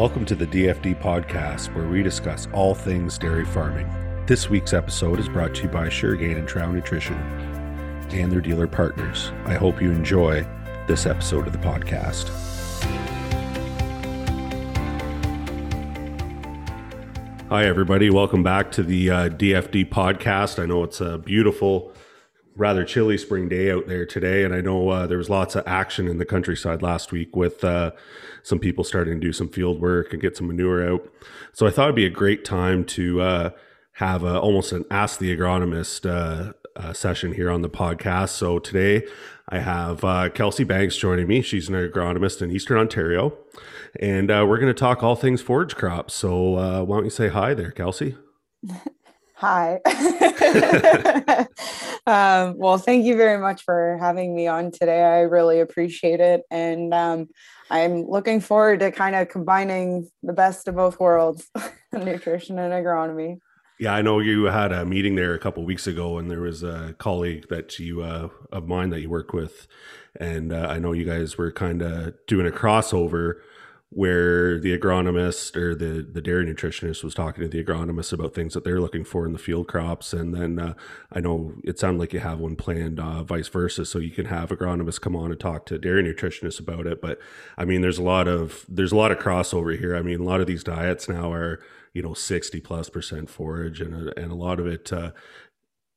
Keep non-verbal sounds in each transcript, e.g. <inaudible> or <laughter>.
Welcome to the DFD podcast, where we discuss all things dairy farming. This week's episode is brought to you by Shur-Gain and Trouw Nutrition and their dealer partners. I hope you enjoy this episode of the podcast. Hi, everybody. Welcome back to the uh, DFD podcast. I know it's a beautiful, rather chilly spring day out there today, and I know uh, there was lots of action in the countryside last week with uh, some people starting to do some field work and get some manure out. So I thought it'd be a great time to uh, have a, almost an Ask the Agronomist uh, uh, session here on the podcast. So today I have Kelsey Banks joining me. She's an agronomist in Eastern Ontario and uh, we're going to talk all things forage crops. So uh, why don't you say hi there, Kelsey? <laughs> Hi. <laughs> <laughs> um, well, thank you very much for having me on today. I really appreciate it. And um, I'm looking forward to kind of combining the best of both worlds <laughs> nutrition and agronomy. Yeah, I know you had a meeting there a couple weeks ago, and there was a colleague that you uh, of mine that you work with, and uh, I know you guys were kind of doing a crossover where the agronomist or the the dairy nutritionist was talking to the agronomist about things that they're looking for in the field crops. And then uh, i know it sounded like you have one planned uh, vice versa. So you can have agronomists come on and talk to dairy nutritionists about it. But i mean there's a lot of there's a lot of crossover here. I mean a lot of these diets now are you know 60 plus percent forage and a, and a lot of it uh,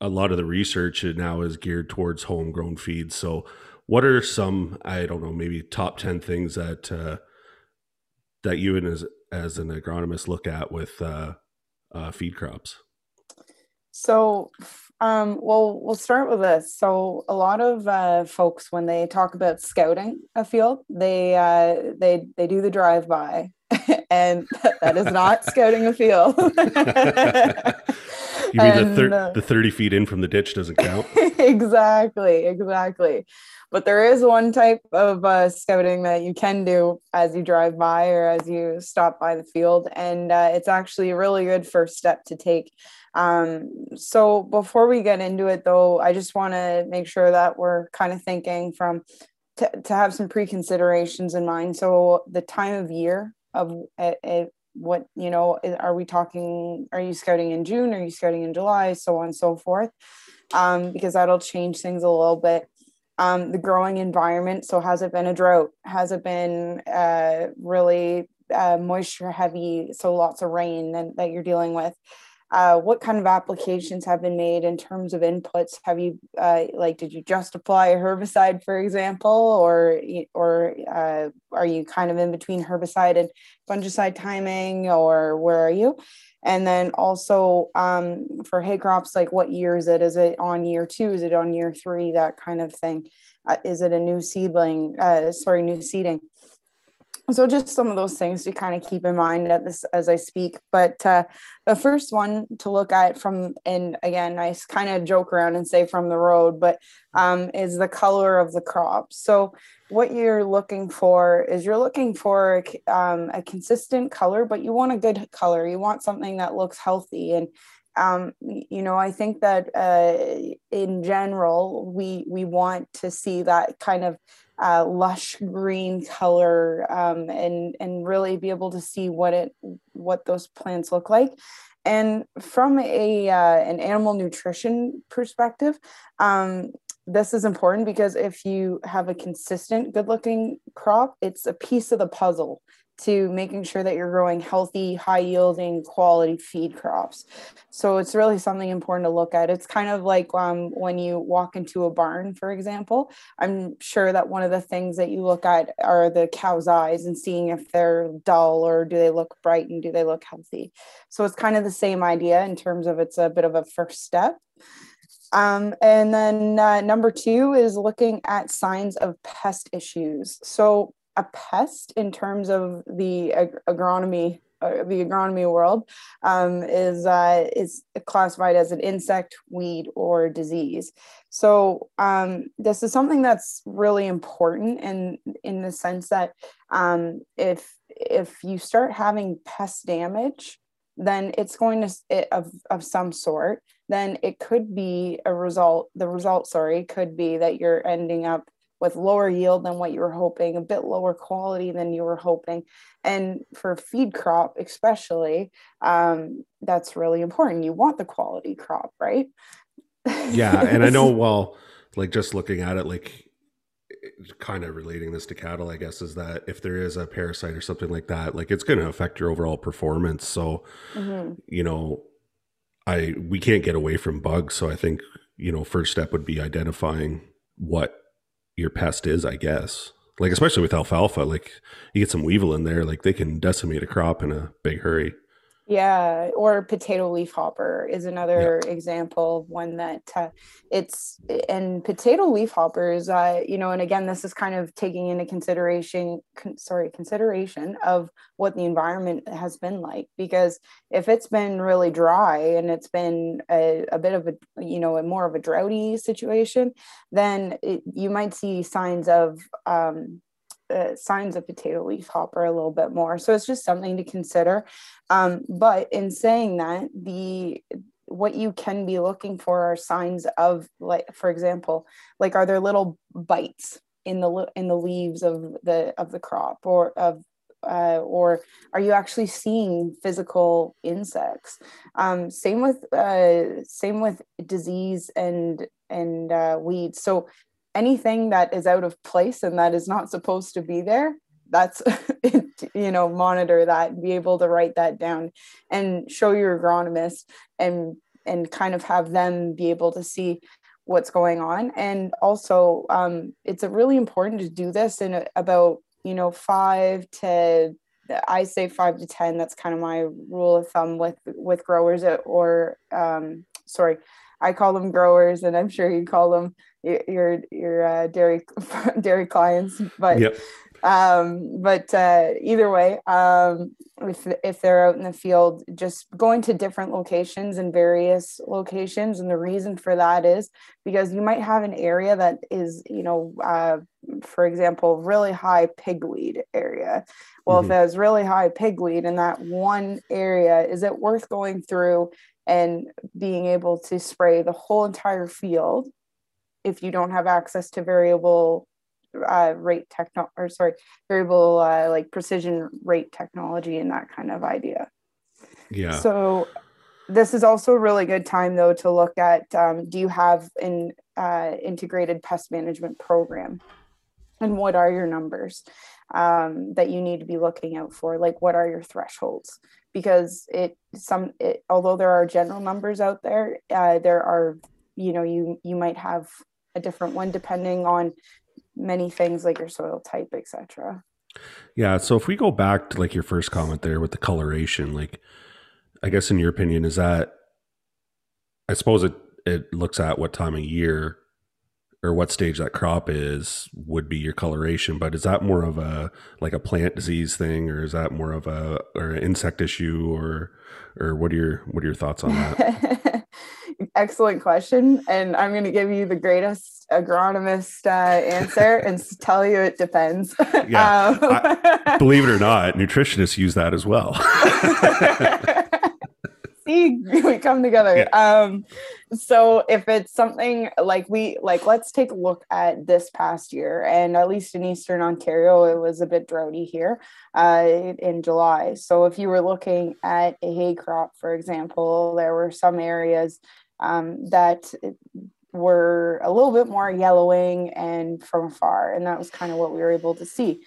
a lot of the research now is geared towards homegrown feeds. So what are some i don't know maybe top 10 things that uh, that you and as as an agronomist look at with uh, uh, feed crops? So, um, well, we'll start with this. So, a lot of uh, folks, when they talk about scouting a field, they uh, they they do the drive by, <laughs> and that is not scouting a field. <laughs> <laughs> you mean and, the, thir- uh, the thirty feet in from the ditch doesn't count? <laughs> exactly, exactly. But there is one type of uh, scouting that you can do as you drive by or as you stop by the field. And uh, it's actually a really good first step to take. Um, so before we get into it, though, I just want to make sure that we're kind of thinking from to, to have some pre-considerations in mind. So the time of year of it, it what you know are we talking are you scouting in june are you scouting in july so on and so forth um, because that'll change things a little bit um, the growing environment. So, has it been a drought? Has it been uh, really uh, moisture heavy? So, lots of rain that, that you're dealing with. Uh, what kind of applications have been made in terms of inputs? Have you uh, like did you just apply a herbicide, for example, or or uh, are you kind of in between herbicide and fungicide timing, or where are you? And then also um, for hay crops, like what year is it? Is it on year two? Is it on year three? That kind of thing. Uh, is it a new seedling? Uh, sorry, new seeding. So just some of those things to kind of keep in mind at this as I speak. But uh, the first one to look at from, and again, I kind of joke around and say from the road, but um, is the color of the crop. So what you're looking for is you're looking for um, a consistent color, but you want a good color. You want something that looks healthy. And um, you know, I think that uh, in general, we we want to see that kind of uh, lush green color um, and and really be able to see what it what those plants look like. And from a uh, an animal nutrition perspective, um, this is important because if you have a consistent good looking crop it's a piece of the puzzle to making sure that you're growing healthy high yielding quality feed crops. So it's really something important to look at. It's kind of like um, when you walk into a barn for example i'm sure that one of the things that you look at are the cow's eyes and seeing if they're dull or do they look bright and do they look healthy. So it's kind of the same idea in terms of it's a bit of a first step. Um, and then uh, number two is looking at signs of pest issues. So a pest in terms of the ag- agronomy uh, the agronomy world um, is uh, is classified as an insect, weed, or disease. So um, this is something that's really important, in in the sense that um, if if you start having pest damage, then it's going to it, of of some sort then it could be a result the result sorry could be that you're ending up with lower yield than what you were hoping, a bit lower quality than you were hoping. And for feed crop, especially, um, that's really important. You want the quality crop, right? Yeah. And I <laughs> know, well, like just looking at it, like kind of relating this to cattle, I guess, is that if there is a parasite or something like that, like it's going to affect your overall performance. So, mm-hmm. you know, I we can't get away from bugs. So I think you know first step would be identifying what your pest is. I guess, like especially with alfalfa, like you get some weevil in there, like they can decimate a crop in a big hurry. Yeah, or potato leaf hopper is another yeah. example of one that uh, it's and potato leaf hoppers. Uh, you know, and again, this is kind of taking into consideration, con- sorry, consideration of what the environment has been like. Because if it's been really dry and it's been a, a bit of a, you know, a more of a droughty situation, then it, you might see signs of um, signs of potato leaf hopper a little bit more. So it's just something to consider. Um, but in saying that, the what you can be looking for are signs of like, for example, like are there little bites in the in the leaves of the of the crop or of uh, or are you actually seeing physical insects? Um, same with uh, same with disease and and uh, weeds. So anything that is out of place and that is not supposed to be there that's <laughs> you know monitor that be able to write that down and show your agronomist and and kind of have them be able to see what's going on. And also um, it's really important to do this in about you know five to i say five to ten that's kind of my rule of thumb with with growers or um, sorry i call them growers and i'm sure you call them your your uh, dairy <laughs> dairy clients but yep. um but uh, either way um if if they're out in the field just going to different locations and various locations and the reason for that is because you might have an area that is you know uh, for example really high pigweed area well mm-hmm. if there's really high pigweed in that one area is it worth going through and being able to spray the whole entire field if you don't have access to variable uh, rate techno or sorry variable uh, like precision rate technology and that kind of idea. Yeah. So this is also a really good time though to look at um, do you have an uh, integrated pest management program? And what are your numbers um, that you need to be looking out for? Like what are your thresholds? Because it some it, although there are general numbers out there uh, there are you know you you might have a different one depending on many things like your soil type, etc. Yeah. So if we go back to like your first comment there with the coloration, like I guess in your opinion, is that I suppose it it looks at what time of year or what stage that crop is would be your coloration but is that more of a like a plant disease thing or is that more of a or an insect issue or or what are your what are your thoughts on that <laughs> excellent question. And I'm going to give you the greatest agronomist uh, answer <laughs> and tell you it depends. Yeah. Um, I, <laughs> believe it or not, nutritionists use that as well. <laughs> We come together. Yeah. Um, so if it's something like we like, let's take a look at this past year, and at least in Eastern Ontario, it was a bit droughty here uh, in July. So if you were looking at a hay crop, for example, there were some areas um, that were a little bit more yellowing and from afar. And that was kind of what we were able to see.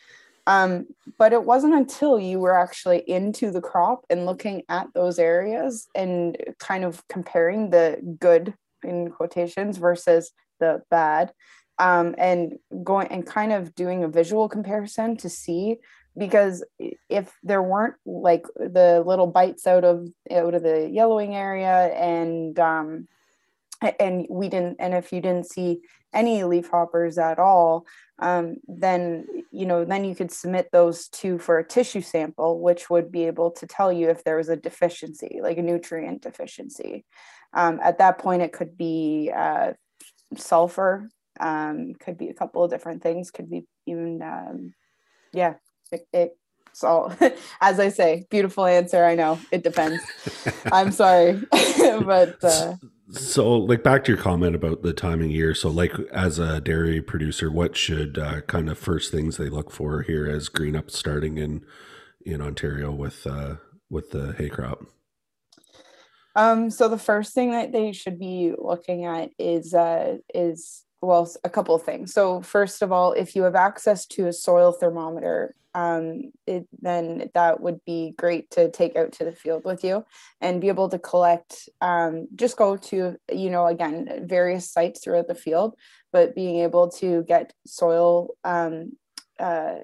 Um, but it wasn't until you were actually into the crop and looking at those areas and kind of comparing the good in quotations versus the bad um, and going and kind of doing a visual comparison to see because if there weren't like the little bites out of out of the yellowing area and um and we didn't and if you didn't see any leaf hoppers at all um, then you know then you could submit those two for a tissue sample which would be able to tell you if there was a deficiency like a nutrient deficiency. Um, at that point it could be uh, sulfur um, could be a couple of different things could be even um, yeah it, it so <laughs> as i say beautiful answer i know it depends. <laughs> I'm sorry <laughs> but uh, So, like back to your comment about the timing year. So, like as a dairy producer, what should uh, kind of first things they look for here as green up starting in in Ontario with uh, with the hay crop? Um, so the first thing that they should be looking at is uh, is well a couple of things. So first of all, if you have access to a soil thermometer, um, it, then that would be great to take out to the field with you and be able to collect. Um, just go to you know again various sites throughout the field, but being able to get soil um, uh,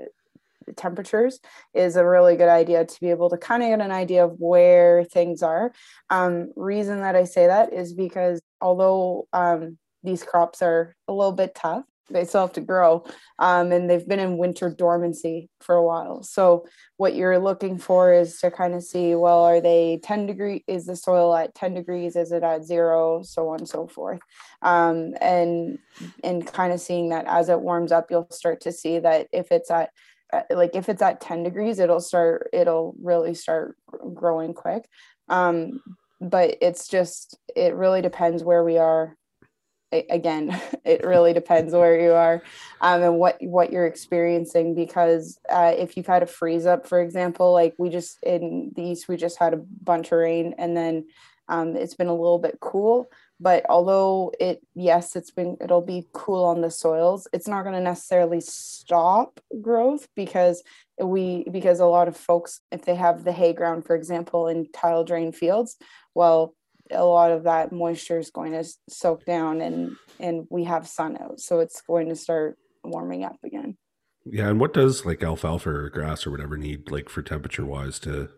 temperatures is a really good idea to be able to kind of get an idea of where things are. Um, reason that I say that is because although um, these crops are a little bit tough, they still have to grow um, and they've been in winter dormancy for a while. So what you're looking for is to kind of see well are they 10 degree is the soil at 10 degrees? Is it at zero? So on and so forth. Um, and and kind of seeing that as it warms up you'll start to see that if it's at uh, like if it's at 10 degrees it'll start it'll really start growing quick. Um, but it's just it really depends where we are again <laughs> it really depends where you are um, and what what you're experiencing because uh, if you've had a freeze up for example like we just in the east we just had a bunch of rain and then um, it's been a little bit cool but although it yes it's been it'll be cool on the soils it's not going to necessarily stop growth because we because a lot of folks if they have the hay ground for example in tile drain fields well a lot of that moisture is going to soak down and and we have sun out so it's going to start warming up again yeah and what does like alfalfa or grass or whatever need like for temperature wise to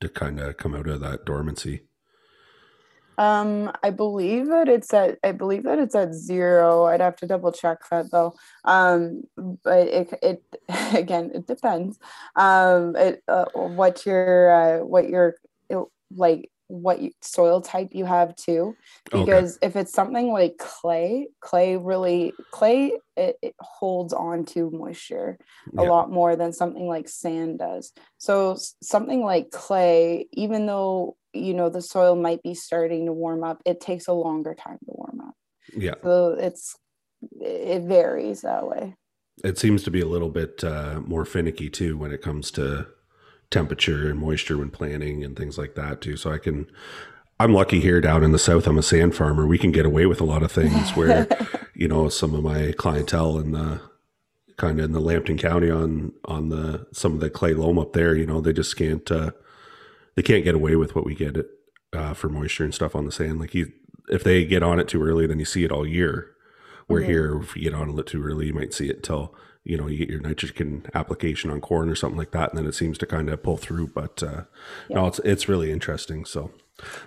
to kind of come out of that dormancy um, I believe that it's at I believe that it's at zero. I'd have to double check that though. Um, but it it <laughs> again it depends. Um, it uh, what your uh, what your like what you, soil type you have too. Because okay. if it's something like clay clay really clay it, it holds on to moisture a yeah. lot more than something like sand does. So something like clay even though you know the soil might be starting to warm up it takes a longer time to warm up. Yeah. So it's it varies that way. It seems to be a little bit uh, more finicky too when it comes to temperature and moisture when planting and things like that too. So I can, I'm lucky here down in the south. I'm a sand farmer. We can get away with a lot of things where, <laughs> you know, some of my clientele in the kind of in the Lambton County on on the some of the clay loam up there, you know, they just can't uh, they can't get away with what we get it uh, for moisture and stuff on the sand. Like you, if they get on it too early, then you see it all year. Where mm-hmm. here, if you get on it too early, you might see it until you know you get your nitrogen application on corn or something like that and then it seems to kind of pull through but uh yeah. no it's it's really interesting so.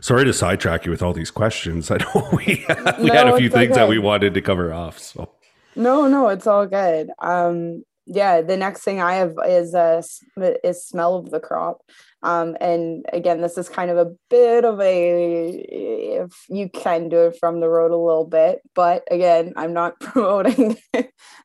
Sorry to sidetrack you with all these questions. <laughs> I know we, we no, had a few things okay. that we wanted to cover off so. No no it's all good. Um yeah the next thing i have is uh is smell of the crop um, and again, this is kind of a bit of a, if you can do it from the road a little bit, but again, I'm not <laughs> promoting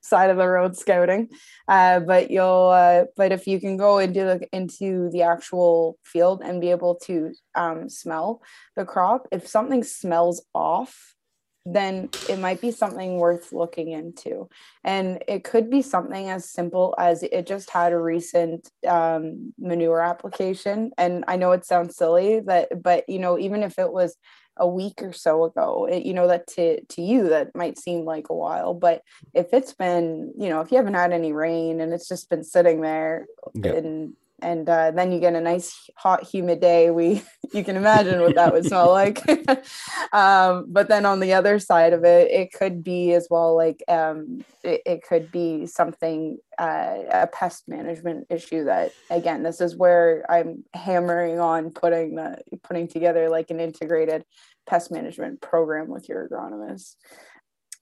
side of the road scouting. Uh, but you'll, uh, but if you can go into the, into the actual field and be able to um, smell the crop, if something smells off, then it might be something worth looking into. And it could be something as simple as it just had a recent um, manure application. And I know it sounds silly that, but you know, even if it was a week or so ago, it, you know, that to, to you, that might seem like a while, but if it's been, you know, if you haven't had any rain and it's just been sitting there and and uh, then you get a nice hot humid day. We <laughs> you can imagine what that would smell <laughs> like. <laughs> Um, but then on the other side of it it could be as well like um, it, it, could be something uh, a pest management issue that again this is where i'm hammering on putting the putting together like an integrated pest management program with your agronomist.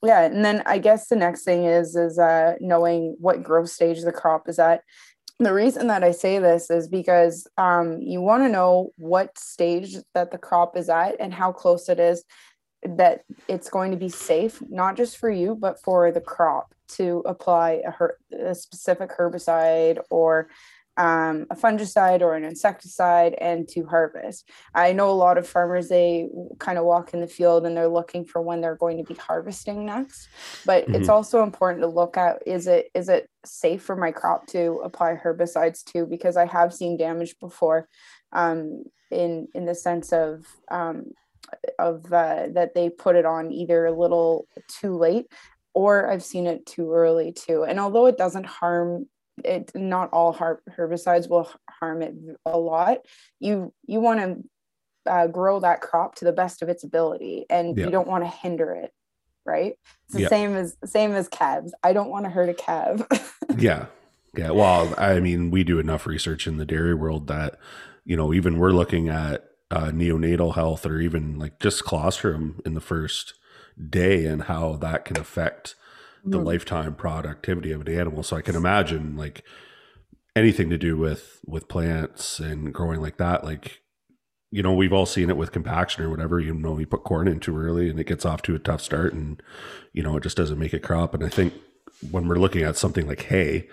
Yeah and then i guess the next thing is is uh, knowing what growth stage the crop is at the reason that I say this is because um, you want to know what stage that the crop is at and how close it is that it's going to be safe, not just for you, but for the crop to apply a, her- a specific herbicide or um, a fungicide or an insecticide and to harvest. I know a lot of farmers they kind of walk in the field and they're looking for when they're going to be harvesting next. But mm-hmm. it's also important to look at is it is it safe for my crop to apply herbicides to because I have seen damage before um, in in the sense of um, of uh, that they put it on either a little too late or I've seen it too early too. And although it doesn't harm it not all herbicides will harm it a lot. You you want to uh, grow that crop to the best of its ability and yeah. you don't want to hinder it right? It's the yeah. same as same as calves. I don't want to hurt a calf. <laughs> Yeah. Yeah. Well i mean we do enough research in the dairy world that you know even we're looking at uh, neonatal health or even like just colostrum in the first day and how that can affect the mm. lifetime productivity of an animal. So I can imagine like anything to do with with plants and growing like that, like you know, we've all seen it with compaction or whatever. You know, you put corn in too early and it gets off to a tough start, and you know, it just doesn't make a crop. And I think when we're looking at something like hay,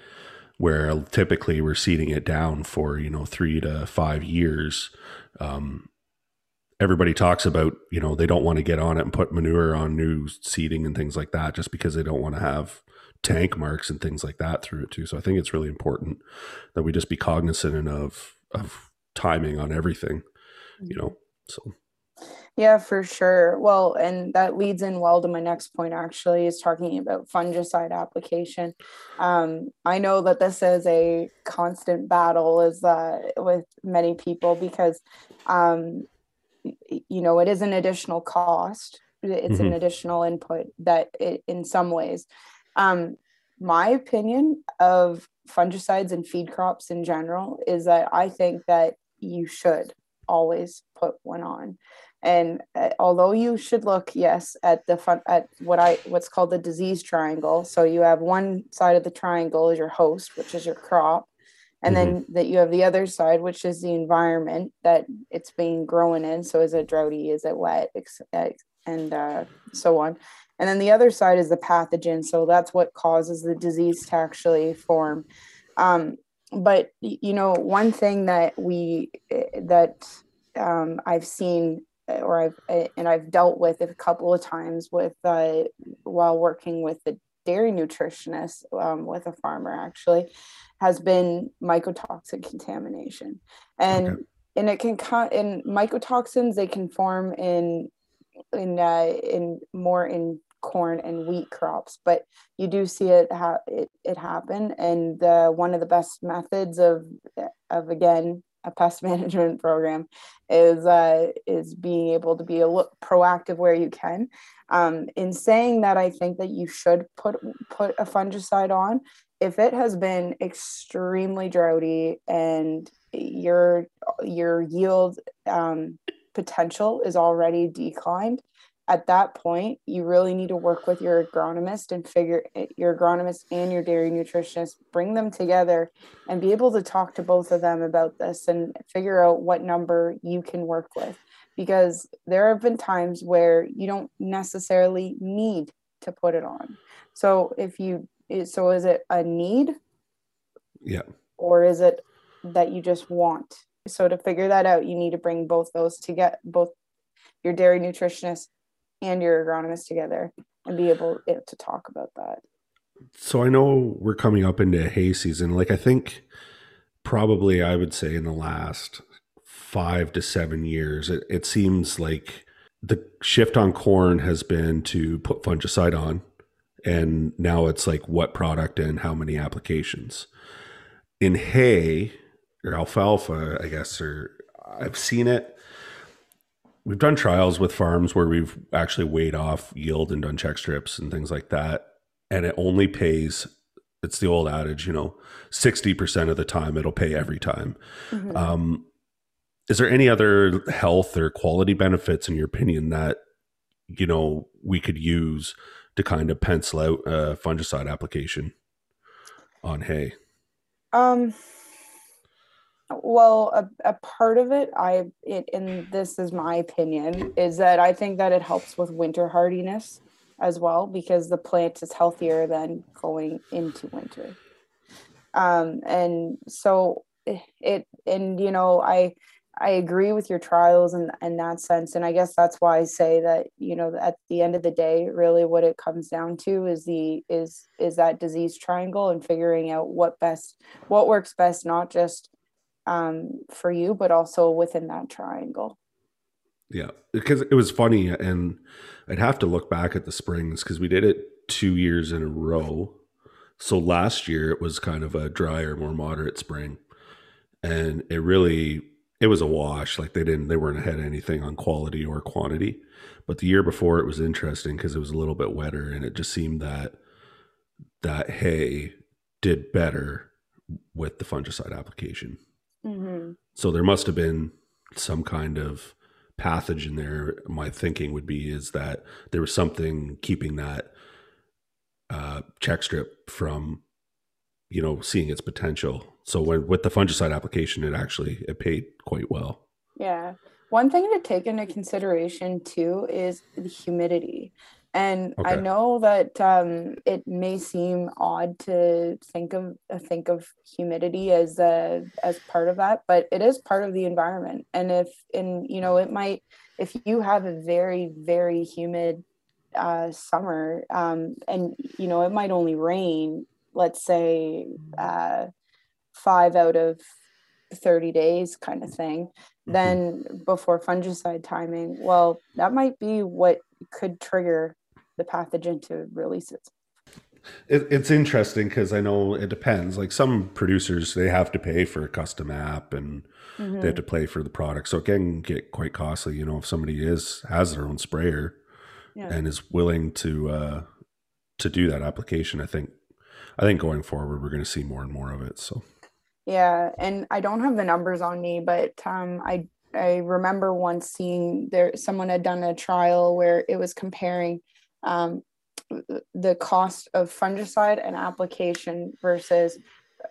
where typically we're seeding it down for you know three to five years, um, everybody talks about you know they don't want to get on it and put manure on new seeding and things like that just because they don't want to have tank marks and things like that through it too. So i think it's really important that we just be cognizant of of timing on everything you know so. Yeah for sure. Well and that leads in well to my next point actually is talking about fungicide application. Um, i know that this is a constant battle is uh, with many people because um, you know it is an additional cost. It's mm-hmm. an additional input that it, in some ways um, my opinion of fungicides and feed crops in general is that i think that you should always put one on. And uh, although you should look yes at the fun at what i what's called the disease triangle. So you have one side of the triangle is your host which is your crop and mm-hmm. then that you have the other side which is the environment that it's being grown in. So is it droughty? Is it wet? And uh, so on. And then the other side is the pathogen. So that's what causes the disease to actually form. Um, but you know one thing that we that um, i've seen or i've and i've dealt with a couple of times with uh, while working with the dairy nutritionist um, with a farmer actually has been mycotoxin contamination and okay. and it can come in mycotoxins they can form in in uh, in more in corn and wheat crops but you do see it ha- it, it happen and uh, one of the best methods of of again a pest <laughs> management program is uh, is being able to be a look proactive where you can. Um, in saying that, I think that you should put put a fungicide on if it has been extremely droughty and your your yield um, potential is already declined at that point, you really need to work with your agronomist and figure your agronomist and your dairy nutritionist, bring them together and be able to talk to both of them about this and figure out what number you can work with. Because there have been times where you don't necessarily need to put it on. So if you, so is it a need? Yeah. Or is it that you just want? So to figure that out, you need to bring both those to get both your dairy nutritionist and your agronomist together and be able eh, to talk about that. So I know we're coming up into hay season. Like I think probably I would say in the last five to seven years, it, it seems like the shift on corn has been to put fungicide on. And now it's like what product and how many applications. In hay or alfalfa, I guess, or I've seen it we've done trials with farms where we've actually weighed off yield and done check strips and things like that and it only pays it's the old adage you know 60% of the time it'll pay every time mm-hmm. um, is there any other health or quality benefits in your opinion that you know we could use to kind of pencil out a fungicide application on hay um well, a, a part of it, I it, and this is my opinion, is that I think that it helps with winter hardiness as well because the plant is healthier than going into winter. Um, and so it and you know i i agree with your trials in, in that sense and i guess that's why i say that you know at the end of the day really what it comes down to is the is is that disease triangle and figuring out what best what works best not just um, for you but also within that triangle. Yeah because it was funny and i'd have to look back at the springs because we did it two years in a row. So last year it was kind of a drier more moderate spring and it really it was a wash. Like they didn't they weren't ahead of anything on quality or quantity. But the year before it was interesting because it was a little bit wetter and it just seemed that that hay did better with the fungicide application. Mm-hmm. So there must have been some kind of pathogen there. My thinking would be is that there was something keeping that uh, check strip from, you know, seeing its potential so when with the fungicide application, it actually it paid quite well. Yeah. One thing to take into consideration too is the humidity. And okay. I know that um, it may seem odd to think of think of humidity as a, as part of that, but it is part of the environment. And if and you know it might if you have a very very humid uh, summer um, and you know it might only rain, let's say uh, five out of 30 days kind of thing mm-hmm. then before fungicide timing well that might be what could trigger the pathogen to release it it, it's interesting because I know it depends. Like some producers, they have to pay for a custom app and mm-hmm. they have to pay for the product, so it can get quite costly. You know, if somebody is has their own sprayer yeah. and is willing to uh, to do that application, I think I think going forward we're going to see more and more of it. So yeah, and I don't have the numbers on me, but um, I I remember once seeing there someone had done a trial where it was comparing um, the cost of fungicide and application versus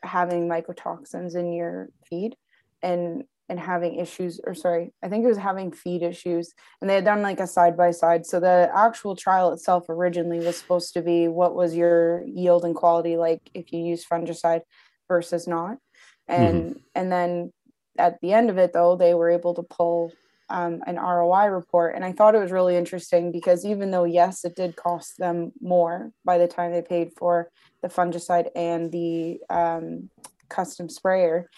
having mycotoxins in your feed and and having issues or sorry i think it was having feed issues and they had done like a side by side so the actual trial itself originally was supposed to be what was your yield and quality like if you use fungicide versus not. And mm-hmm. and then at the end of it though they were able to pull um, an ROI report. And I thought it was really interesting because even though yes it did cost them more by the time they paid for the fungicide and the um, custom sprayer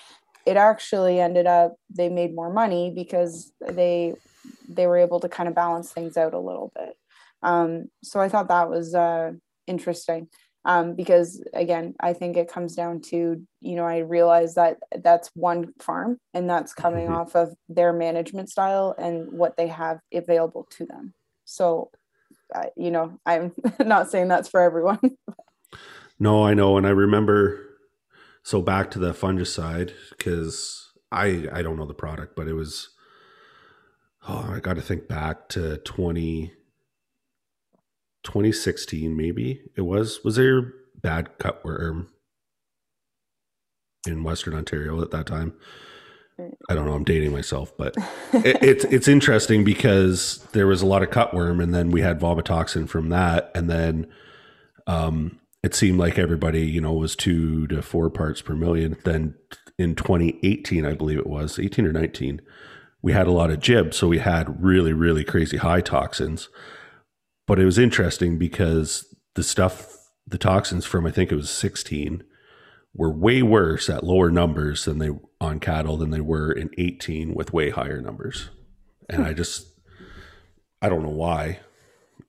it actually ended up they made more money because they they were able to kind of balance things out a little bit. Um, so I thought that was uh, interesting um, because again i think it comes down to you know i realize that that's one farm and that's coming mm-hmm. off of their management style and what they have available to them. So uh, you know i'm <laughs> not saying that's for everyone. <laughs> No i know. And i remember so back to the fungicide because i i don't know the product but it was oh i got to think back to 20 2016 maybe it was was there bad cutworm in western ontario at that time? I don't know i'm dating myself but <laughs> it, it's it's interesting because there was a lot of cutworm and then we had vomitoxin from that and then um, it seemed like everybody you know was two to four parts per million. Then in 2018 i believe it was 18 or 19 we had a lot of gib so we had really really crazy high toxins but it was interesting because the stuff, the toxins from I think it was 16 were way worse at lower numbers than they on cattle than they were in 18 with way higher numbers. And I just, I don't know why.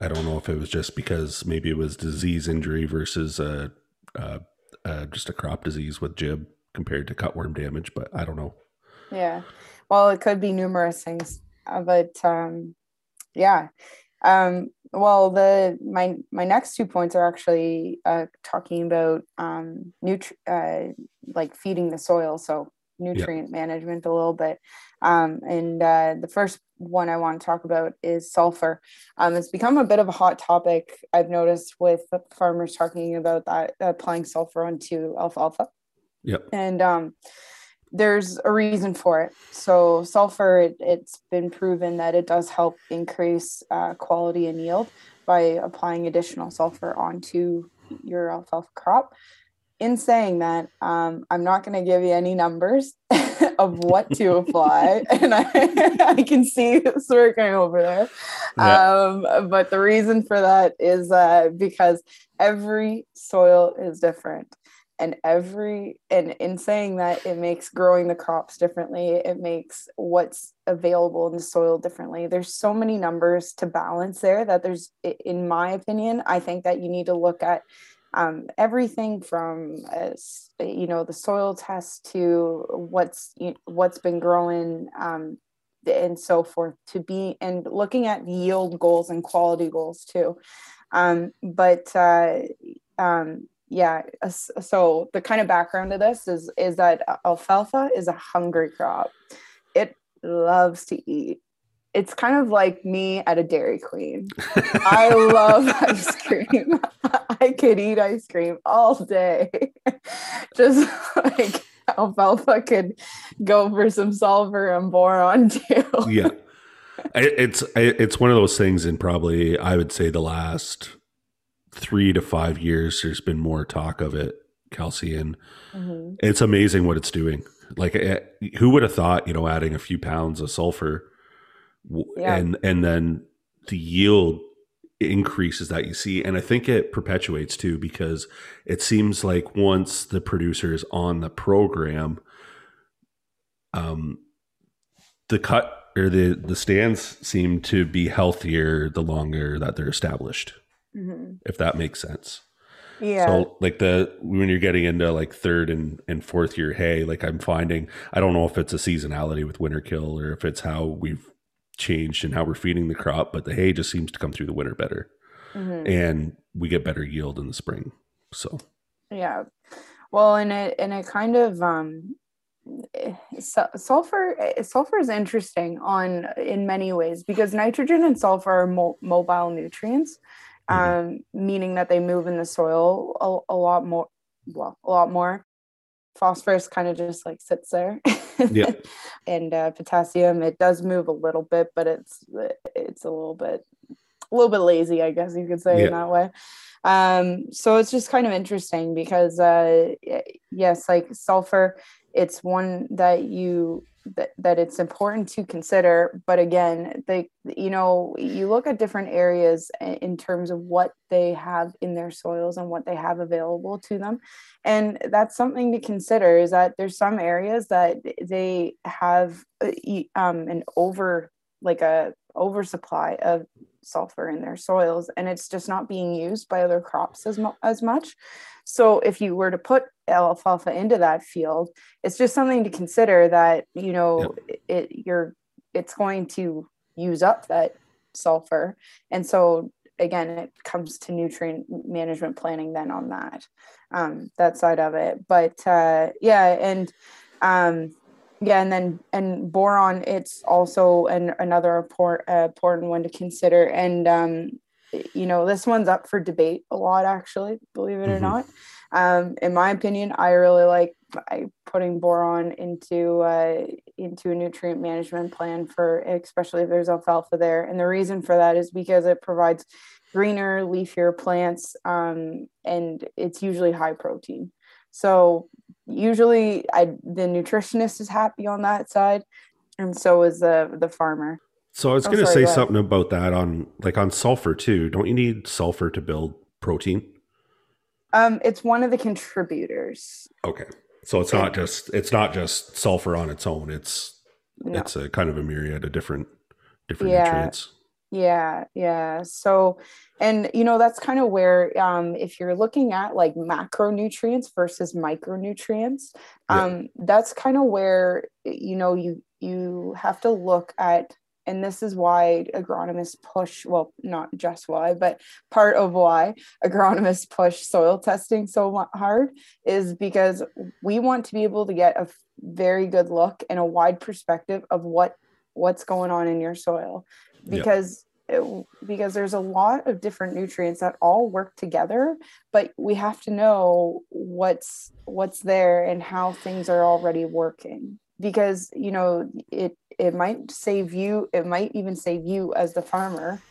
I don't know if it was just because maybe it was disease injury versus a, a, a just a crop disease with gib compared to cutworm damage, but I don't know. Yeah. Well, it could be numerous things, uh, but um, yeah. Um, well, the my my next two points are actually uh, talking about um, nutri- uh, like feeding the soil, so nutrient yeah. management a little bit. Um, and uh, the first one I want to talk about is sulfur. Um, it's become a bit of a hot topic. I've noticed with farmers talking about that applying sulfur onto alfalfa. Yep. And um, there's a reason for it. So sulfur, it, has been proven that it does help increase uh, quality and yield by applying additional sulfur onto your alfalfa crop. in saying that, um, I'm not going to give you any numbers <laughs> of what to apply, <laughs> and I, I can see it's working over there. Yeah. Um, but the reason for that is uh, because every soil is different and every and in saying that it makes growing the crops differently. It makes what's available in the soil differently. There's so many numbers to balance there that there's in my opinion i think that you need to look at um, everything from as you know the soil test to what's what's been growing um, and so forth to be and looking at yield goals and quality goals too. Um, but uh, um, yeah so the kind of background of this is is that alfalfa is a hungry crop it loves to eat it's kind of like me at a Dairy Queen. I <laughs> love ice cream. <laughs> I could eat ice cream all day. <laughs> Just like alfalfa could go for some sulfur and boron too. yeah. It's it's one of those things in probably I would say the last 3 to 5 years there's been more talk of it calcium. Mm-hmm. It's amazing what it's doing. Like eh, who would have thought, you know, adding a few pounds of sulfur yeah. and and then the yield increases that you see and i think it perpetuates too because it seems like once the producer is on the program um the cut or the the stands seem to be healthier the longer that they're established mm-hmm. if that makes sense yeah so like the when you're getting into like third and and fourth year hay like i'm finding i don't know if it's a seasonality with winter kill or if it's how we've changed and how we're feeding the crop, but the hay just seems to come through the winter better. Mm-hmm. And we get better yield in the spring. So yeah. Well, and it and it kind of um sulfur sulfur is interesting on in many ways because nitrogen and sulfur are mo- mobile nutrients mm-hmm. um, meaning that they move in the soil a, a lot more well a lot more phosphorus kind of just like sits there yeah <laughs> and uh, potassium it does move a little bit but it's it's a little bit a little bit lazy i guess you could say yeah. in that way um so it's just kind of interesting because uh yes like sulfur it's one that you that, that it's important to consider but again they you know you look at different areas in terms of what they have in their soils and what they have available to them. And that's something to consider is that there's some areas that they have uh, um, an over like a oversupply of sulfur in their soils and it's just not being used by other crops as, mu- as much. So if you were to put alfalfa into that field it's just something to consider that you know yep. it you're it's going to use up that sulfur. And so again it comes to nutrient management planning then on that um, that side of it. But uh, yeah and um, yeah and then and boron it's also an, another important, uh, important one to consider. And um, you know this one's up for debate a lot actually believe it mm-hmm. or not. Um, in my opinion i really like putting boron into uh, into a nutrient management plan for especially if there's alfalfa there. And the reason for that is because it provides greener leafier plants um, and it's usually high protein. So usually I the nutritionist is happy on that side, and so is the the farmer. So I was oh, going to say something about that on like on sulfur too. Don't you need sulfur to build protein? Um, it's one of the contributors. Okay, so it's not just it's not just sulfur on its own. It's no. it's a kind of a myriad of different different yeah. nutrients. Yeah, yeah. So, and you know, that's kind of where, um, if you're looking at like macronutrients versus micronutrients, um, yeah. that's kind of where you know you you have to look at, and this is why agronomists push. Well, not just why, but part of why agronomists push soil testing so hard is because we want to be able to get a very good look and a wide perspective of what what's going on in your soil because it, because there's a lot of different nutrients that all work together but we have to know what's what's there and how things are already working. Because you know it it might save you it might even save you as the farmer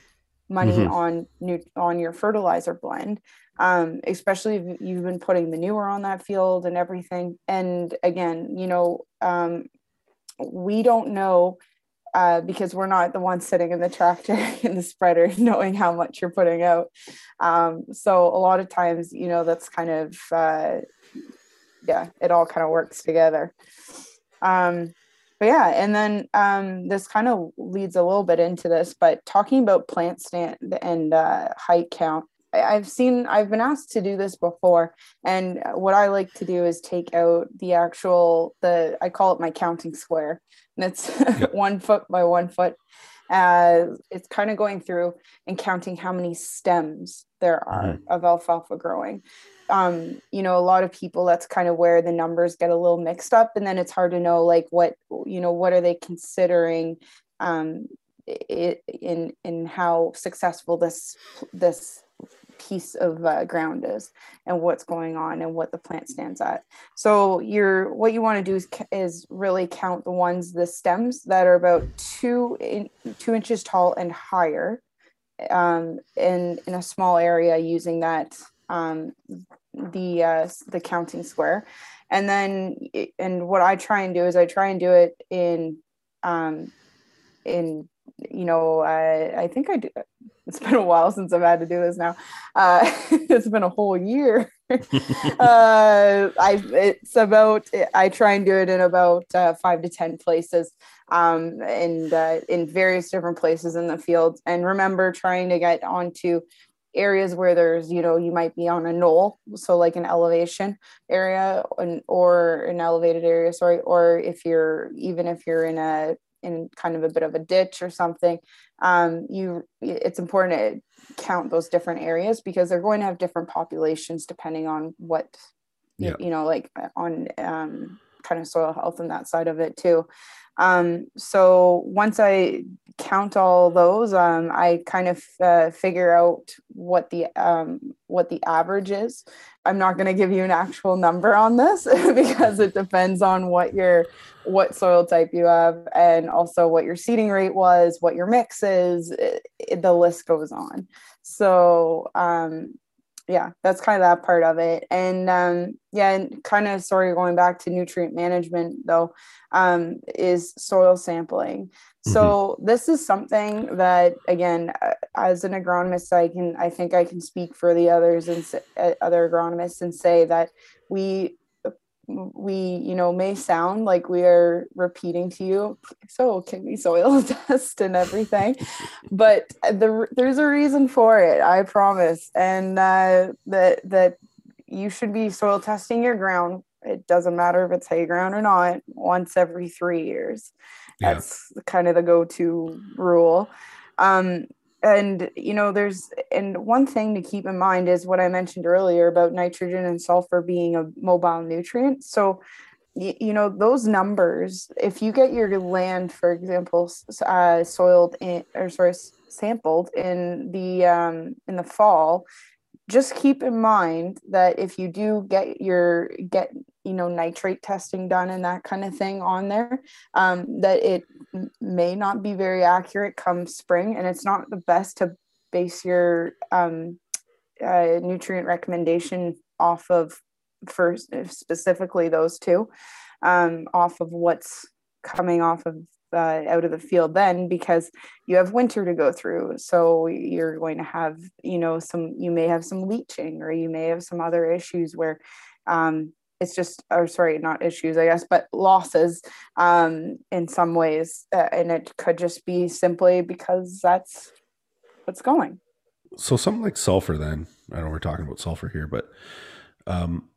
money mm-hmm. on new on your fertilizer blend um, especially if you've been putting manure on that field and everything. And again you know um, we don't know uh, because we're not the ones sitting in the tractor <laughs> in the spreader <laughs> knowing how much you're putting out. Um, so a lot of times you know that's kind of uh, yeah it all kind of works together. Um, but yeah and then um, this kind of leads a little bit into this but talking about plant stand and uh, height count I've seen, I've been asked to do this before. And what I like to do is take out the actual, the, I call it my counting square. And it's <laughs> yep. one foot by one foot. Uh, it's kind of going through and counting how many stems there are mm-hmm. of alfalfa growing. Um, you know, a lot of people, that's kind of where the numbers get a little mixed up. And then it's hard to know, like, what, you know, what are they considering? Um, it, in in how successful this this piece of uh, ground is and what's going on and what the plant stands at. So you're what you want to do is, is really count the ones the stems that are about two in, two inches tall and higher, um, in in a small area using that um, the uh, the counting square, and then and what I try and do is I try and do it in um, in you know I I think I do it's been a while since I've had to do this now. Uh, <laughs> it's been a whole year. <laughs> uh, I it's about I try and do it in about uh, five to ten places, um, and uh, in various different places in the field. And remember, trying to get onto areas where there's you know you might be on a knoll so like an elevation area and, or an elevated area sorry or if you're even if you're in a in kind of a bit of a ditch or something um, you it's important to count those different areas because they're going to have different populations depending on what you, you know like on um, kind of soil health and that side of it too. Um, so once I count all those, um, I kind of uh, figure out what the um, what the average is. I'm not going to give you an actual number on this <laughs> because it depends on what your what soil type you have and also what your seeding rate was, what your mix is. It, it, the list goes on. So um, yeah, that's kind of that part of it. And um, yeah, and kind of sorry, going back to nutrient management though, um, is soil sampling. Mm-hmm. So this is something that again, uh, as an agronomist, I can I think I can speak for the others and uh, other agronomists and say that we we you know may sound like we are repeating to you so can we soil test and everything but the, there's a reason for it i promise and uh, that that you should be soil testing your ground. It doesn't matter if it's hay ground or not once every three years. Yeah. that's kind of the go-to rule. Um, and you know there's and one thing to keep in mind is what i mentioned earlier about nitrogen and sulfur being a mobile nutrient. So you, know those numbers if you get your land for example uh, soiled in or sorry sampled in the um, in the fall just keep in mind that if you do get your get you know nitrate testing done and that kind of thing on there um, that it may not be very accurate come spring and it's not the best to base your um, uh, nutrient recommendation off of for specifically those two um, off of what's coming off of uh, out of the field then because you have winter to go through. So you're going to have you know some you may have some leaching or you may have some other issues where um, it's just or sorry not issues i guess but losses um, in some ways uh, and it could just be simply because that's what's going. So something like sulfur then i know we're talking about sulfur here but um,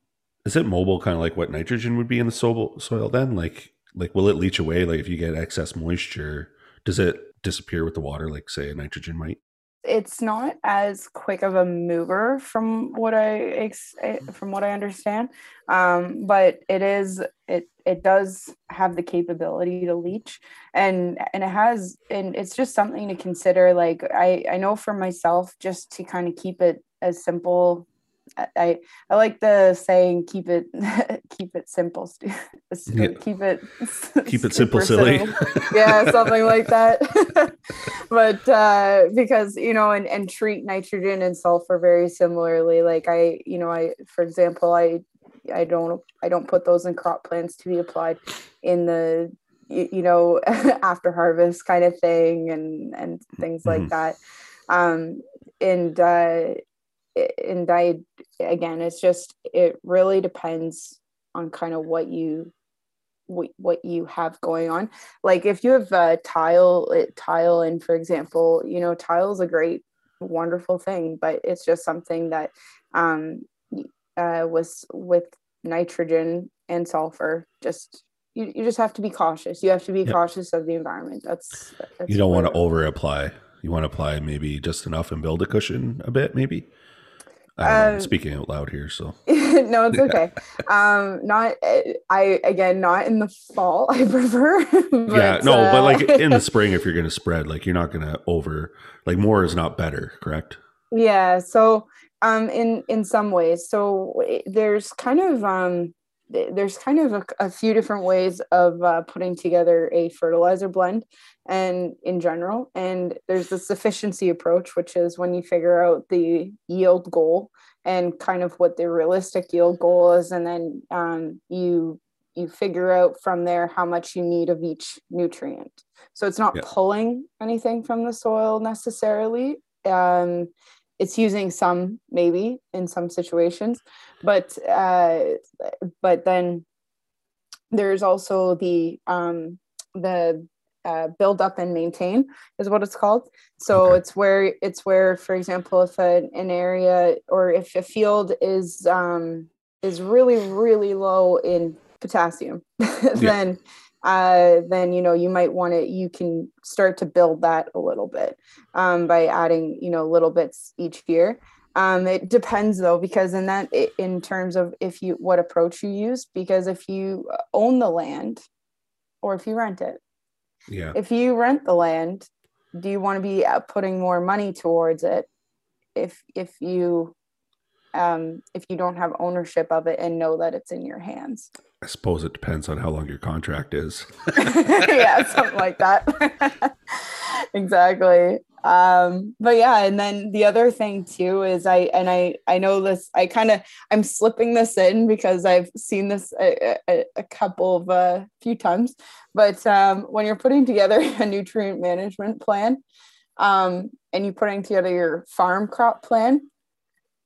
is it mobile kind of like what nitrogen would be in the soil soil then? Like like will it leach away? Like if you get excess moisture does it disappear with the water like say a nitrogen might? It's not as quick of a mover from what I eh, from what I understand, um, but it is it it does have the capability to leach, and and it has and it's just something to consider. Like I I know for myself, just to kind of keep it as simple I I like the saying keep it <laughs> keep it simple stu- <laughs> Yeah. keep it <laughs> Keep it simple, silly. yeah something like that but uh because you know and and treat nitrogen and sulfur very similarly like I you know I for example I I don't I don't put those in crop plants to be applied in the you, know after harvest kind of thing and and things Mhm. like that um and uh and I again it's just it really depends on kind of what you what, what you have going on like if you have uh, tile tile and for example you know tile is a great wonderful thing but it's just something that um uh was with nitrogen and sulfur just you, you just have to be cautious you have to be Yep. cautious of the environment that's, that's You don't want to over apply. You want to apply maybe just enough and build a cushion a bit, maybe. I don't know, I'm Um, speaking out loud here, so <laughs> no, it's okay. um, not I again, not in the fall. <laughs> I prefer. yeah, no, uh, but like in the <laughs> spring, if you're going to spread, like you're not going to over, like more is not better, correct? yeah. So, um, in in some ways, so there's kind of um, there's kind of a, a few different ways of uh, putting together a fertilizer blend, and in general, and there's the sufficiency approach, which is when you figure out the yield goal and kind of what the realistic yield goal is, and then um, you you figure out from there how much you need of each nutrient. So it's not Yeah. pulling anything from the soil necessarily. Um, it's using some maybe in some situations, but uh, but then there's also the um, the uh, build up and maintain is what it's called. So Okay. it's where it's where, for example, if an, an area or if a field is um, is really really low in potassium, <laughs> then uh, then you know you might want to you can start to build that a little bit um, by adding you know little bits each year. Um, it depends though because in that in terms of if you what approach you use because if you own the land or if you rent it Yeah. if you rent the land do you want to be uh, putting more money towards it if if you um if you don't have ownership of it and know that it's in your hands I suppose it depends on how long your contract is. <laughs> <laughs> yeah something like that <laughs> exactly um but yeah and then the other thing too is i and i i know this i kind of i'm slipping this in because i've seen this a, a, a couple of uh few times but um when you're putting together a nutrient management plan um and you're putting together your farm crop plan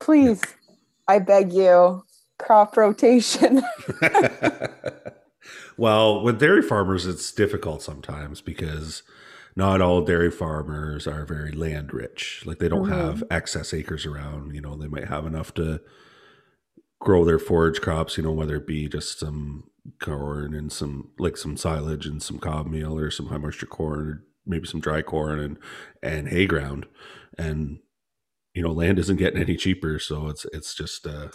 please i beg you crop rotation <laughs> <laughs> well, with dairy farmers, it's difficult sometimes because not all dairy farmers are very land rich. Like they don't Mhm. have excess acres around. You know, they might have enough to grow their forage crops. You know, whether it be just some corn and some like some silage and some cob meal or some high moisture corn or maybe some dry corn and and hay ground and you know land isn't getting any cheaper so it's it's just uh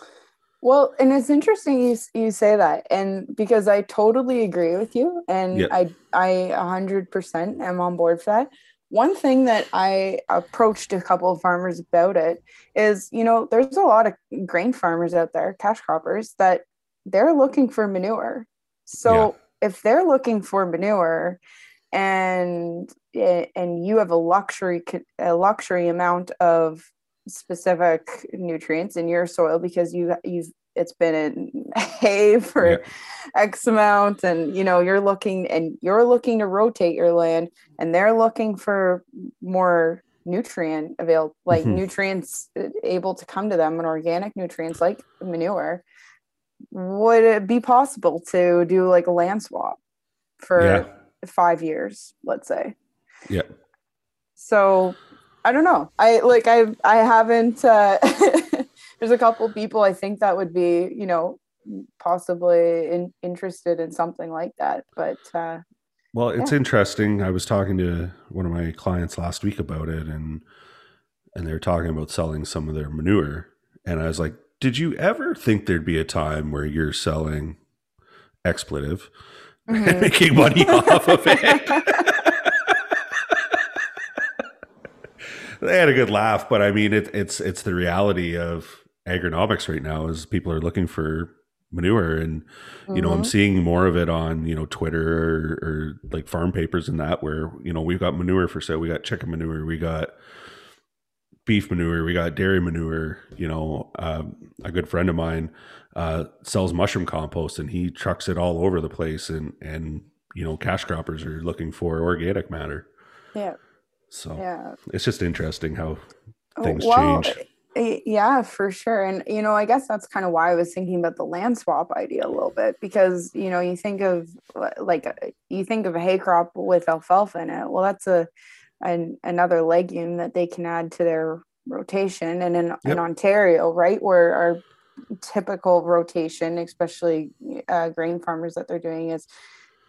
Well, and it's interesting you you say that, and because I totally agree with you, and Yeah. I I a hundred percent am on board for that. One thing that I approached a couple of farmers about it is, you know, there's a lot of grain farmers out there, cash croppers, that they're looking for manure. So if they're looking for manure, and eh, and you have a luxury a luxury amount of specific nutrients in your soil because you you've it's been in <laughs> hay for Yeah. x amount and you know you're looking and you're looking to rotate your land and they're looking for more nutrient available like Mhm. nutrients uh, able to come to them and organic nutrients like manure would it be possible to do like a land swap for yeah five years let's say yeah so i don't know i like i i haven't uh <laughs> there's a couple people i think that would be you know possibly in, interested in something like that but uh Well, it's interesting. I was talking to one of my clients last week about it, and and they were talking about selling some of their manure, and I was like, "Did you ever think there'd be a time where you're selling expletive and mhm. <laughs> making money off of it?" <laughs> they had a good laugh, but I mean, it, it's it's the reality of agronomics right now is people are looking for manure and you know i'm Mhm. seeing more of it on you know twitter or, or like farm papers and that where you know we've got manure for sale. We got chicken manure. We got beef manure. We got dairy manure. You know um, a good friend of mine uh, sells mushroom compost and he trucks it all over the place and and you know cash croppers are looking for organic matter. Yeah. So Yeah. it's just interesting how Oh, things well, change eh, Yeah, for sure. And, you know, I guess that's kind of why I was thinking about the land swap idea a little bit because, you know, you think of like, uh, you think of a hay crop with alfalfa in it. Well, that's a, an, another legume that they can add to their rotation. And in, Yep. in Ontario, right, where our typical rotation, especially uh, grain farmers that they're doing is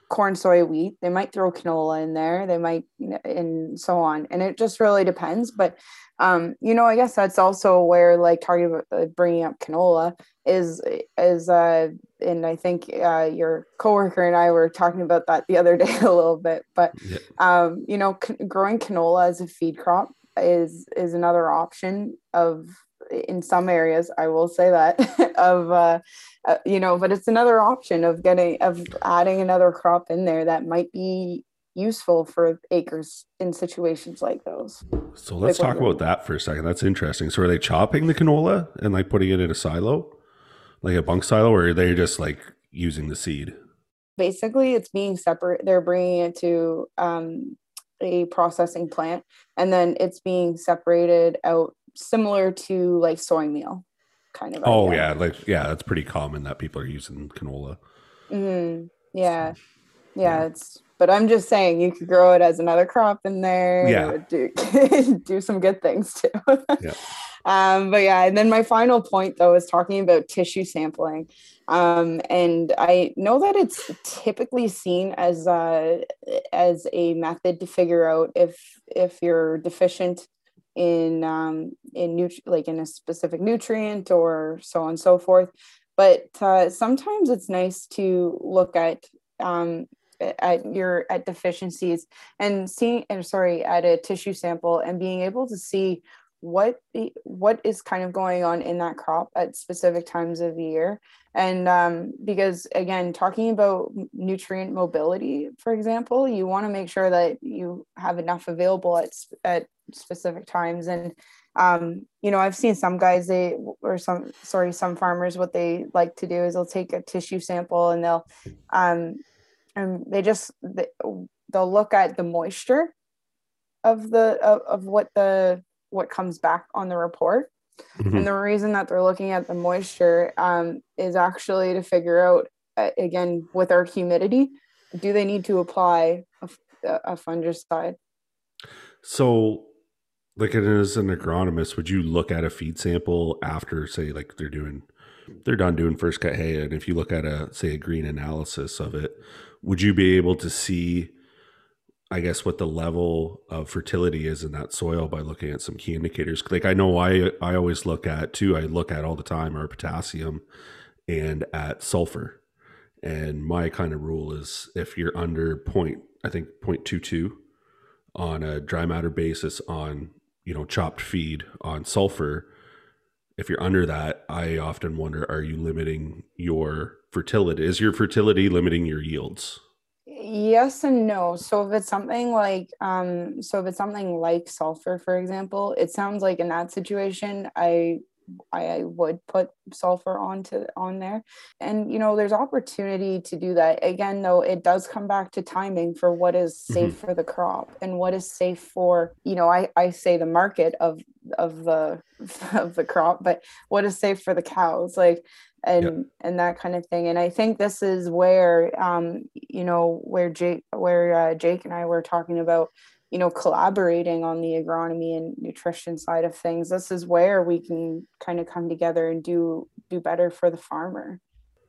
corn, soy, wheat. They might throw canola in there. They might, and so on. And it just really depends. But um you know i guess that's also where like talking about uh, bringing up canola is is uh and i think uh your coworker and i were talking about that the other <laughs> day a little bit but Yeah. um you know c- growing canola as a feed crop is is another option of in some areas i will say that <laughs> of uh, uh you know but it's another option of getting of adding another crop in there that might be useful for acres in situations like those So let's Like talk about that for a second. That's interesting. So are they chopping the canola and like putting it in a silo, like a bunk silo, or are they just like using the seed? basically it's being separate they're bringing it to um, a processing plant and then it's being separated out similar to like soy meal kind of Oh idea. yeah, like yeah, that's pretty common that people are using canola. Mhm. yeah yeah Yeah. it's but i'm just saying you could grow it as another crop in there Yeah. do <laughs> do some good things too Yeah. <laughs> um but yeah and then my final point though is talking about tissue sampling um and i know that it's typically seen as uh as a method to figure out if if you're deficient in um in nut- like in a specific nutrient or so on and so forth. But uh, sometimes it's nice to look at um at your at deficiencies and seeing and sorry at a tissue sample and being able to see what what is kind of going on in that crop at specific times of the year. And um, because again talking about nutrient mobility for example you want to make sure that you have enough available at, at specific times. And um, you know i've seen some guys they or some sorry some farmers what they like to do is they'll take a tissue sample and they'll um, and they just they, they'll look at the moisture of the of, of what the what comes back on the report Mhm. and the reason that they're looking at the moisture um, is actually to figure out uh, again with our humidity do they need to apply a fungicide So, like as an agronomist, would you look at a feed sample after, say, like they're doing, they're done doing first cut hay, and if you look at a say a green analysis of it, would you be able to see, I guess, what the level of fertility is in that soil by looking at some key indicators? Like I know I I always look at too. I look at all the time our potassium and at sulfur. And my kind of rule is if you're under point, I think 0.22 on a dry matter basis on, you know, chopped feed on sulfur, if you're under that, I often wonder are you limiting your fertility? Is your fertility limiting your yields? Yes and no so if it's something like um so if it's something like sulfur for example it sounds like in that situation i I would put sulfur onto on there. And you know, there's opportunity to do that. Again, though, it does come back to timing for what is safe for the crop and what is safe for, you know, I, I say the market of of the of the crop, but what is safe for the cows, like and Yep. and that kind of thing. And I think this is where um, you know, where Jake where uh, Jake and I were talking about you know collaborating on the agronomy and nutrition side of things this is where we can kind of come together and do do better for the farmer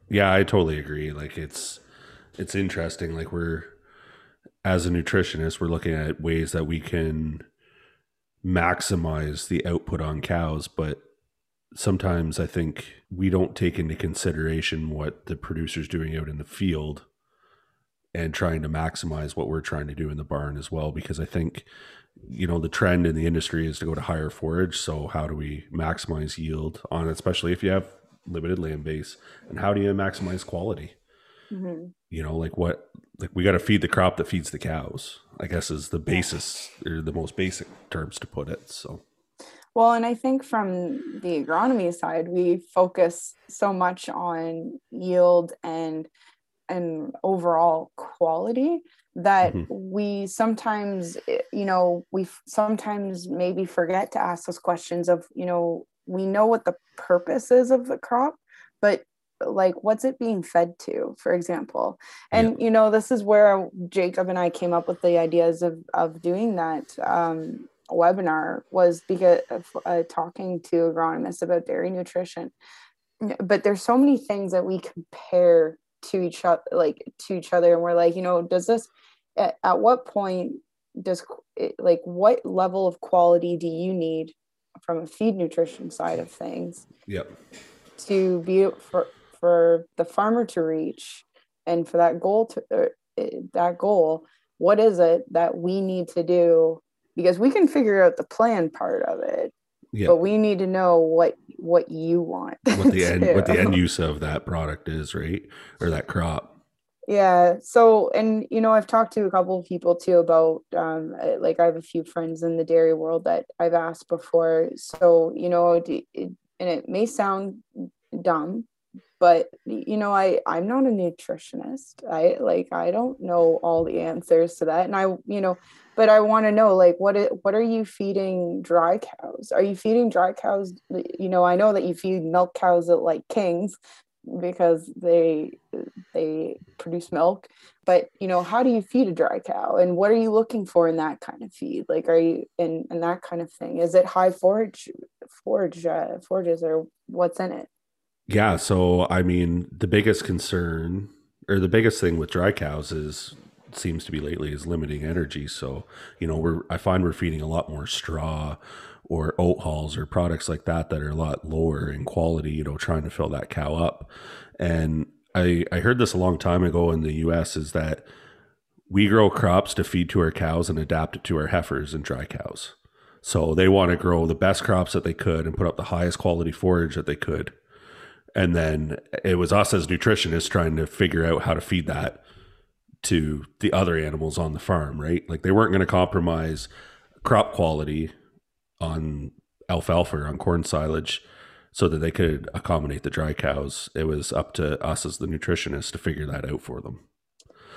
Yeah, I totally agree. Like it's it's interesting. Like we're as a nutritionist, we're looking at ways that we can maximize the output on cows, but sometimes I think we don't take into consideration what the producer's doing out in the field and trying to maximize what we're trying to do in the barn as well because i think you know the trend in the industry is to go to higher forage. So how do we maximize yield on it especially if you have limited land base? And how do you maximize quality mm-hmm. you know like what like we got to feed the crop that feeds the cows i guess is the basis or the most basic terms to put it so well and i think from the agronomy side we focus so much on yield and and overall quality that mm-hmm. we sometimes you know we sometimes maybe forget to ask those questions of you know we know what the purpose is of the crop but like what's it being fed to for example? And yeah. you know this is where jacob and i came up with the ideas of of doing that um, webinar was because of uh, talking to agronomists about dairy nutrition. But there's so many things that we compare to each other like to each other and we're like you know does this at, at what point does like what level of quality do you need from a feed nutrition side of things yep. to be for for the farmer to reach and for that goal to uh, that goal what is it that we need to do? Because we can figure out the plan part of it yeah. but we need to know what what you want <laughs> what the end what the end use of that product is right? Or that crop. Yeah. So and you know i've talked to a couple of people too about um like i have a few friends in the dairy world that i've asked before. So you know and it may sound dumb but you know i i'm not a nutritionist i like i don't know all the answers to that and i you know but i want to know like what it, what are you feeding dry cows? Are you feeding dry cows you know i know that you feed milk cows at like kings because they they produce milk but you know how do you feed a dry cow and what are you looking for in that kind of feed? Like are you in in that kind of thing. Is it high forage forage uh, forages or what's in it yeah. So, I mean, the biggest concern or the biggest thing with dry cows is seems to be lately is limiting energy. So, you know, we're I find we're feeding a lot more straw or oat hulls or products like that that are a lot lower in quality, you know, trying to fill that cow up. And I I heard this a long time ago in the US is that we grow crops to feed to our cows and adapt it to our heifers and dry cows. So they want to grow the best crops that they could and put up the highest quality forage that they could and then it was us as nutritionists trying to figure out how to feed that to the other animals on the farm right? Like they weren't going to compromise crop quality on alfalfa or on corn silage so that they could accommodate the dry cows. It was up to us as the nutritionists to figure that out for them.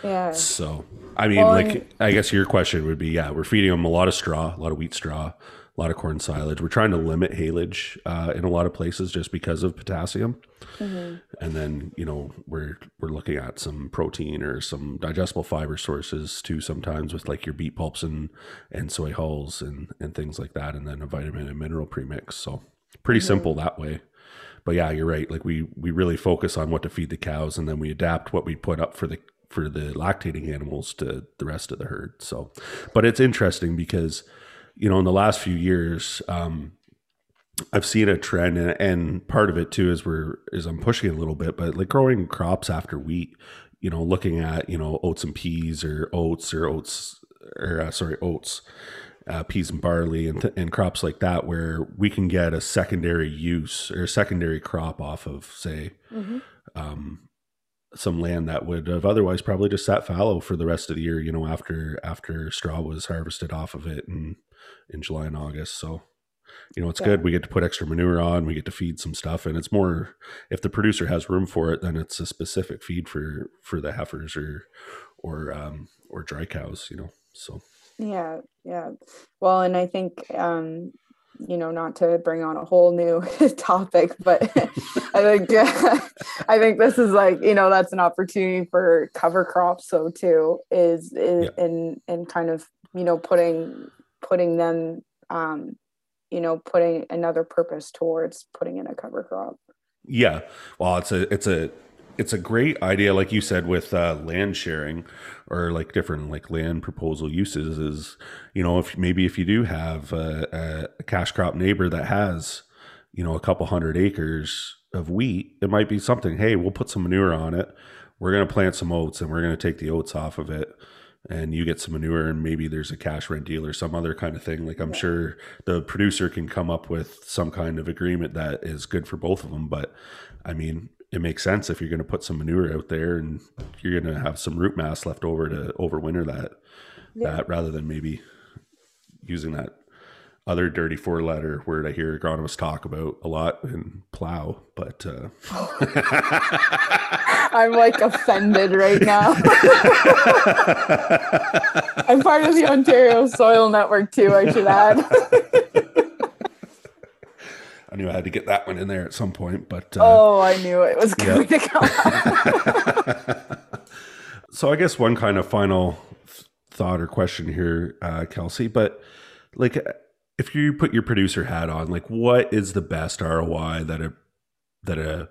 Yeah. So i mean well, like i guess your question would be yeah we're feeding them a lot of straw a lot of wheat straw a lot of corn silage. We're trying to limit haylage uh, in a lot of places just because of potassium. Mm-hmm. And then you know we're we're looking at some protein or some digestible fiber sources too. Sometimes with like your beet pulps and and soy hulls and and things like that, and then a vitamin and mineral premix. So pretty mm-hmm. simple that way. But yeah, you're right. Like we we really focus on what to feed the cows, and then we adapt what we put up for the for the lactating animals to the rest of the herd. So, but it's interesting because you know, in the last few years, um, I've seen a trend, and, and part of it too is we're is I'm pushing it a little bit, but like growing crops after wheat, you know, looking at you know oats and peas or oats or oats or uh, sorry oats, uh, peas and barley and th- and crops like that, where we can get a secondary use or a secondary crop off of say. Mm-hmm. Um, some land that would have otherwise probably just sat fallow for the rest of the year, you know, after after straw was harvested off of it and in July and August. So, you know, it's yeah. good. We get to put extra manure on, we get to feed some stuff, and it's more if the producer has room for it, then it's a specific feed for for the heifers or or um or dry cows, you know. So yeah, yeah. Well, and I think um you know not to bring on a whole new <laughs> topic but <laughs> i think yeah, <laughs> i think this is like you know that's an opportunity for cover crops so too is, is yeah. in in kind of you know putting putting them um, you know putting another purpose towards putting in a cover crop. Yeah. Well it's a it's a it's a great idea like you said with uh, land sharing or like different like land proposal uses is you know if maybe if you do have a, a cash crop neighbor that has you know a couple hundred acres of wheat it might be something hey we'll put some manure on it. We're going to plant some oats and we're going to take the oats off of it and you get some manure and maybe there's a cash rent deal or some other kind of thing like i'm yeah. sure the producer can come up with some kind of agreement that is good for both of them but i mean it makes sense if you're going to put some manure out there and you're going to have some root mass left over to overwinter that yeah. that rather than maybe using that other dirty four letter word I hear agronomists talk about a lot in plow, but uh... <laughs> <laughs> I'm like offended right now. <laughs> I'm part of the Ontario Soil Network too, I should add. I knew I had to get that one in there at some point, but uh, oh, I knew it was going yeah. to come. <laughs> so, I guess one kind of final thought or question here, uh, Kelsey, but like if you put your producer hat on, like what is the best ROI that a that a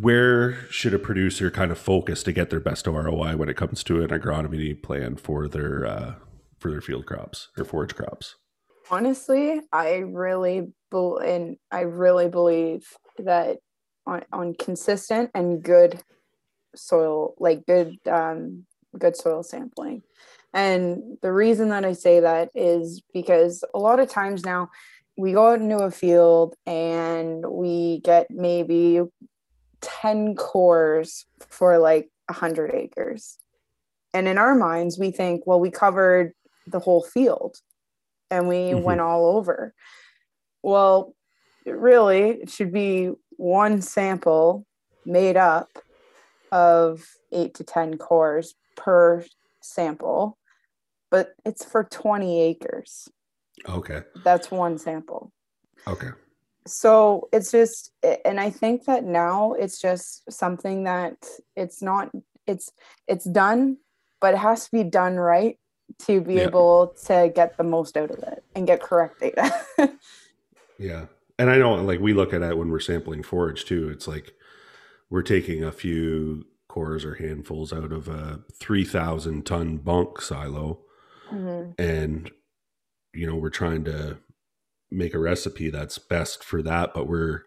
where should a producer kind of focus to get their best ROI when it comes to an agronomy plan for their uh, for their field crops or forage crops? Honestly, I really be- and I really believe that on, on consistent and good soil, like good um, good soil sampling and the reason that I say that is because a lot of times now we go out into a field and we get maybe 10 cores for like 100 acres. And in our minds, we think, well, we covered the whole field and we mm-hmm. went all over. Well, really, it should be one sample made up of eight to 10 cores per sample but it's for 20 acres. Okay. That's one sample. Okay. So it's just, and I think that now it's just something that it's not, it's, it's done, but it has to be done right to be yeah. able to get the most out of it and get correct data. <laughs> yeah. And I know, like, we look at it when we're sampling forage too. It's like we're taking a few cores or handfuls out of a 3,000 ton bunk silo mm-hmm. and you know we're trying to make a recipe that's best for that but we're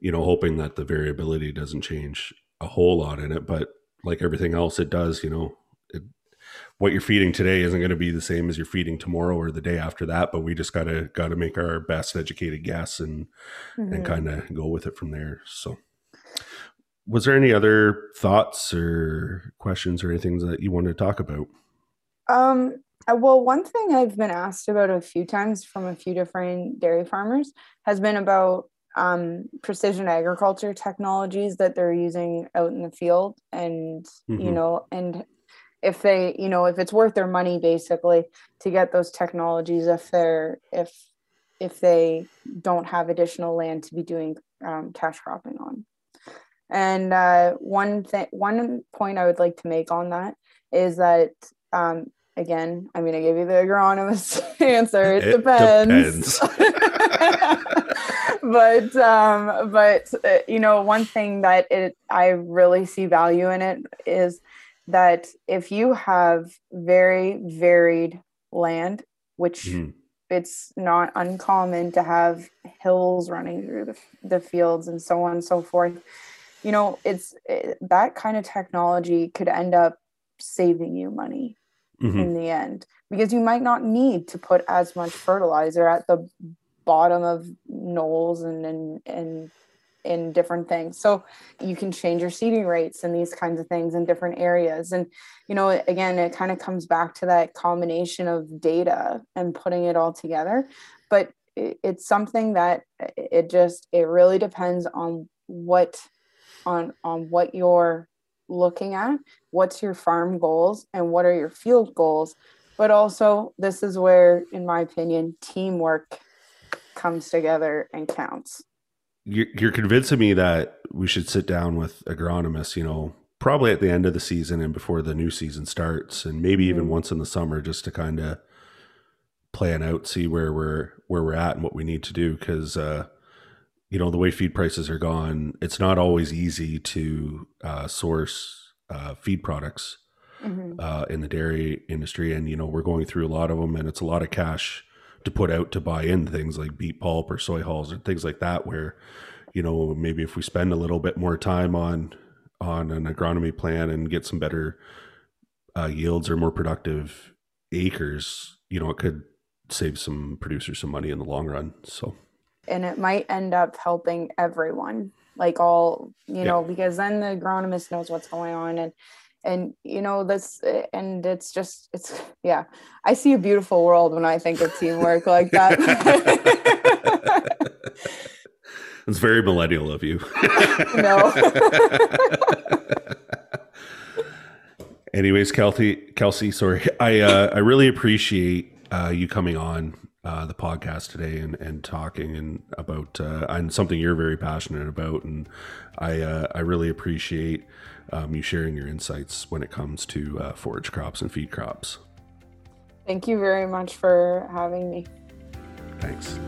you know hoping that the variability doesn't change a whole lot in it. But like everything else it does you know it, what you're feeding today isn't going to be the same as you're feeding tomorrow or the day after that but we just got to got to make our best educated guess and mm-hmm. and kind of go with it from there. So was there any other thoughts or questions or anything that you wanted to talk about? Um well, one thing I've been asked about a few times from a few different dairy farmers has been about um, precision agriculture technologies that they're using out in the field, and mm-hmm. you know, and if they, you know, if it's worth their money basically to get those technologies, if they're if if they don't have additional land to be doing um, cash cropping on. And uh, one thing, one point I would like to make on that is that um, again, I'm going to give you the agronomist <laughs> answer. It, it depends. depends. <laughs> but um, but uh, you know, one thing that it I really see value in it is that if you have very varied land, which mm. it's not uncommon to have hills running through the, the fields and so on and so forth. You know, it's it, that kind of technology could end up saving you money mm-hmm. in the end because you might not need to put as much fertilizer at the bottom of knolls and and and in different things. So you can change your seeding rates and these kinds of things in different areas. And you know again it kind of comes back to that combination of data and putting it all together. But it's something that it just it really depends on what on on what your looking at what's your farm goals and what are your field goals. But also this is where in my opinion teamwork comes together and counts. You're, convincing me that we should sit down with agronomists you know probably at the end of the season and before the new season starts and maybe even mm-hmm. once in the summer just to kind of plan out see where we're where we're at and what we need to do. Because uh you know the way feed prices are gone it's not always easy to uh, source uh, feed products mm-hmm. uh, in the dairy industry and you know we're going through a lot of them and it's a lot of cash to put out to buy in things like beet pulp or soy hulls or things like that where you know maybe if we spend a little bit more time on on an agronomy plan and get some better uh, yields or more productive acres, you know, it could save some producers some money in the long run. So, and it might end up helping everyone, like all, you yeah. know, because then the agronomist knows what's going on and and you know this and it's just it's yeah. I see a beautiful world when i think of teamwork like that. <laughs> It's very millennial of you. <laughs> No. <laughs> Anyways kelsey kelsey sorry. I uh i really appreciate uh you coming on uh, the podcast today and, and talking and about uh, and something you're very passionate about and I uh, I really appreciate um, you sharing your insights when it comes to uh, forage crops and feed crops. Thank you very much for having me. Thanks.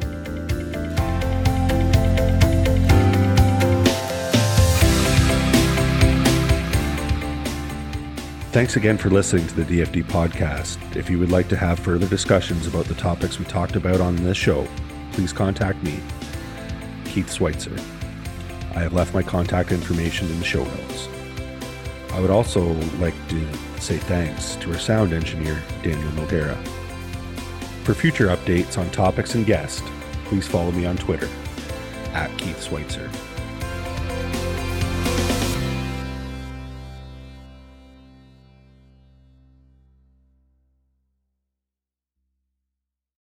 Thanks again for listening to the DFD podcast. If you would like to have further discussions about the topics we talked about on this show, please contact me, Keith Schweitzer. I have left my contact information in the show notes. I would also like to say thanks to our sound engineer, Daniel Noguera. For future updates on topics and guests, please follow me on Twitter at Keith Schweitzer.